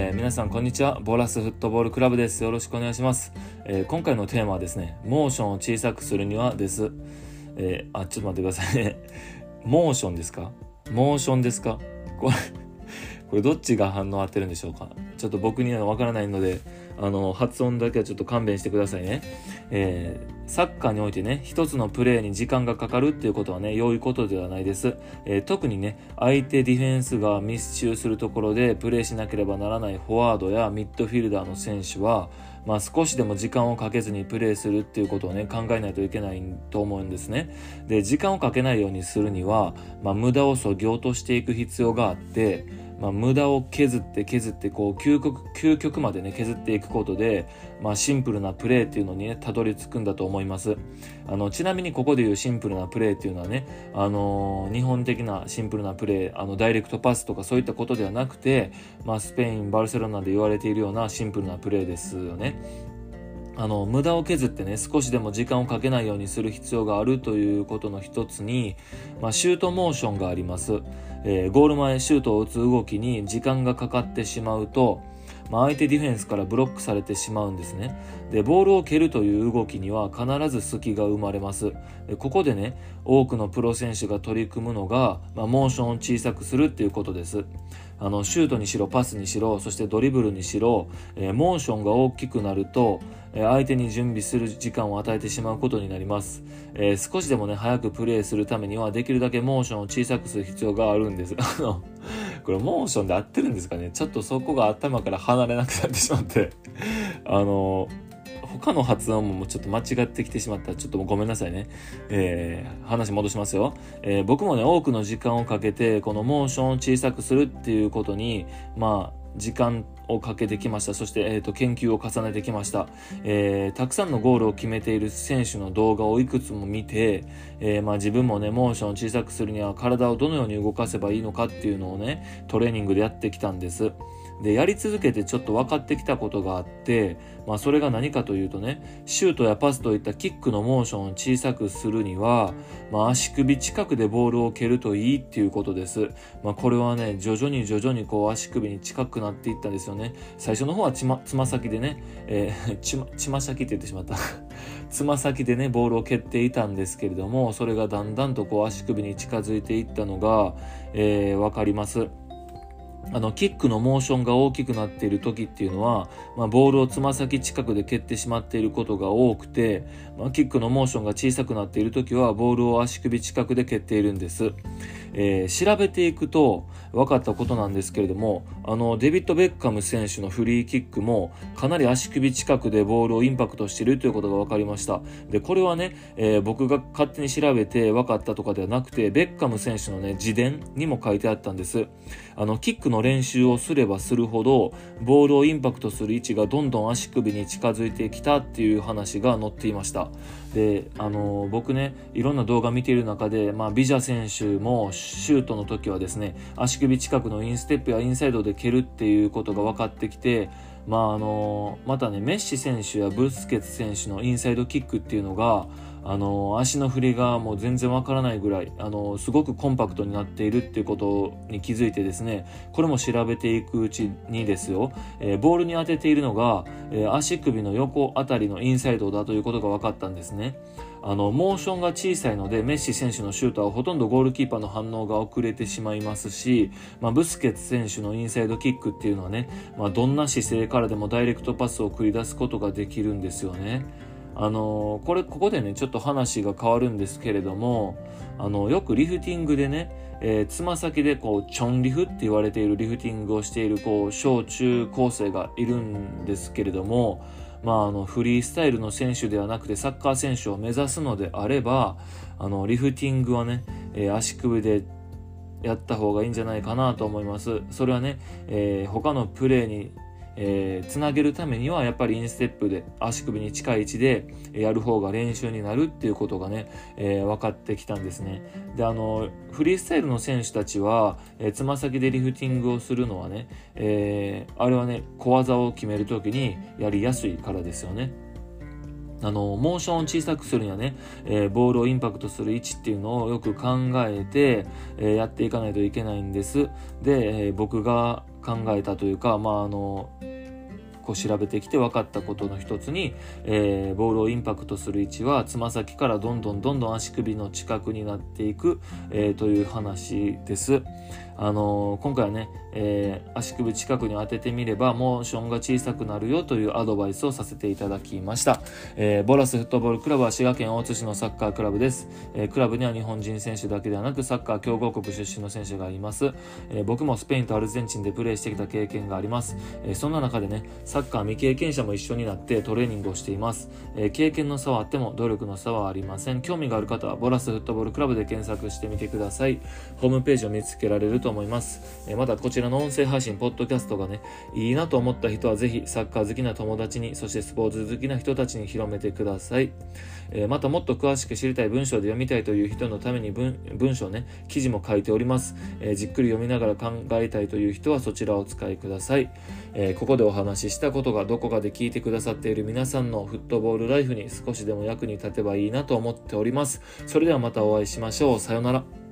えー、皆さんこんにちは。ボーラスフットボールクラブです。よろしくお願いします、えー、今回のテーマはですねモーションを小さくするにはです、えー、あちょっと待ってくださいね。モーションですか？モーションですか？これこれどっちが反応合ってるんでしょうか？ちょっと僕にはわからないのであの発音だけはちょっと勘弁してくださいね、えー、サッカーにおいてね一つのプレーに時間がかかるっていうことはね良いことではないです、えー、特にね相手ディフェンスが密集するところでプレーしなければならないフォワードやミッドフィルダーの選手はまあ、少しでも時間をかけずにプレーするっていうことをね考えないといけないと思うんですね。で時間をかけないようにするには、まあ、無駄をそぎ落としていく必要があってまあ、無駄を削って削ってこう究極究極までね削っていくことで、まあ、シンプルなプレーっていうのにねたどり着くんだと思います。あのちなみにここでいうシンプルなプレーっていうのはね、あのー、日本的なシンプルなプレーあのダイレクトパスとかそういったことではなくて、まあ、スペインバルセロナで言われているようなシンプルなプレーですよね。あの無駄を削ってね少しでも時間をかけないようにする必要があるということの一つに、まあ、シュートモーションがあります、えー、ゴール前シュートを打つ動きに時間がかかってしまうと、まあ、相手ディフェンスからブロックされてしまうんですね。でボールを蹴るという動きには必ず隙が生まれます。でここでね多くのプロ選手が取り組むのが、まあ、モーションを小さくするっていうことです。あのシュートにしろパスにしろそしてドリブルにしろ、えー、モーションが大きくなるとえ相手に準備する時間を与えてしまうことになります。えー、少しでもね、早くプレイするためには、できるだけモーションを小さくする必要があるんです。あの、これモーションで合ってるんですかね？ちょっとそこが頭から離れなくなってしまってあの、他の発音もちょっと間違ってきてしまったらちょっとごめんなさいね。えー、話戻しますよ、えー、僕もね、多くの時間をかけて、このモーションを小さくするっていうことに、まあ、時間をかけてきました。そして、えーと、研究を重ねてきました、えー、たくさんのゴールを決めている選手の動画をいくつも見て、えー、まあ、自分もね、モーションを小さくするには体をどのように動かせばいいのかっていうのをね、トレーニングでやってきたんです。で、やり続けてちょっと分かってきたことがあって、まあそれが何かというとね、シュートやパスといったキックのモーションを小さくするには、まあ足首近くでボールを蹴るといいっていうことです。まあこれはね、徐々に徐々にこう足首に近くなっていったんですよね。最初の方はつま、つま先でね、えー、ちま、ちま先って言ってしまった。つま先でね、ボールを蹴っていたんですけれども、それがだんだんとこう足首に近づいていったのが、えー、わかります。あの、キックのモーションが大きくなっている時っていうのは、まあ、ボールをつま先近くで蹴ってしまっていることが多くて、まあ、キックのモーションが小さくなっている時は、ボールを足首近くで蹴っているんです。えー、調べていくと分かったことなんですけれども、あの、デビッド・ベッカム選手のフリーキックも、かなり足首近くでボールをインパクトしているということが分かりました。で、これはね、えー、僕が勝手に調べて分かったとかではなくて、ベッカム選手のね、自伝にも書いてあったんです。あの、キックの練習をすればするほど、ボールをインパクトする位置がどんどん足首に近づいてきたっていう話が載っていました。で、あの、僕ね、いろんな動画見ている中で、まあ、ビジャ選手もシュートの時はですね、足首近くのインステップやインサイドで蹴るっていうことが分かってきて、まああの、またね、メッシ選手やブスケツ選手のインサイドキックっていうのが、あの足の振りがもう全然わからないぐらいあのすごくコンパクトになっているっていうことに気づいてですねこれも調べていくうちにですよ、えー、ボールに当てているのが、えー、足首の横あたりのインサイドだということが分かったんですねあのモーションが小さいのでメッシ選手のシュートはほとんどゴールキーパーの反応が遅れてしまいますし、まあ、ブスケツ選手のインサイドキックっていうのはね、まあ、どんな姿勢からでもダイレクトパスを繰り出すことができるんですよね。あのこれここでねちょっと話が変わるんですけれどもあのよくリフティングでねえー、つま先でこうチョンリフって言われているリフティングをしているこう小中高生がいるんですけれども、まあ、あのフリースタイルの選手ではなくてサッカー選手を目指すのであればあのリフティングはね、えー、足首でやった方がいいんじゃないかなと思います。それはね、えー、他のプレーにえー、つなげるためにはやっぱりインステップで足首に近い位置でやる方が練習になるっていうことがね、えー、分かってきたんですね。であのフリースタイルの選手たちはつま、えー、先でリフティングをするのはね、えー、あれはね小技を決める時にやりやすいからですよね。あの、モーションを小さくするにはね、えー、ボールをインパクトする位置っていうのをよく考えて、えー、やっていかないといけないんです。で、えー、僕が考えたというかまああのこう調べてきて分かったことの一つに、えー、ボールをインパクトする位置はつま先からどんどんどんどん足首の近くになっていく、えー、という話です。あの、今回はね、えー、足首近くに当ててみればモーションが小さくなるよというアドバイスをさせていただきました、えー、ボラスフットボールクラブは滋賀県大津市のサッカークラブです、えー、クラブには日本人選手だけではなくサッカー強豪国出身の選手がいます、え僕もスペインとアルゼンチンでプレーしてきた経験があります、えそんな中でねサッカー未経験者も一緒になってトレーニングをしています、え経験の差はあっても努力の差はありません。興味がある方はボラスフットボールクラブで検索してみてください。ホームページを見つけられるとと思います、えまたこちらの音声配信ポッドキャストがね、いいなと思った人はぜひサッカー好きな友達に、そしてスポーツ好きな人たちに広めてください。え、またもっと詳しく知りたい文章で読みたいという人のために文文章ね、記事も書いております、え、じっくり読みながら考えたいという人はそちらをお使いください。え、ここでお話ししたことがどこかで聞いてくださっている皆さんのフットボールライフに少しでも役に立てばいいなと思っております。それではまたお会いしましょう。さようなら。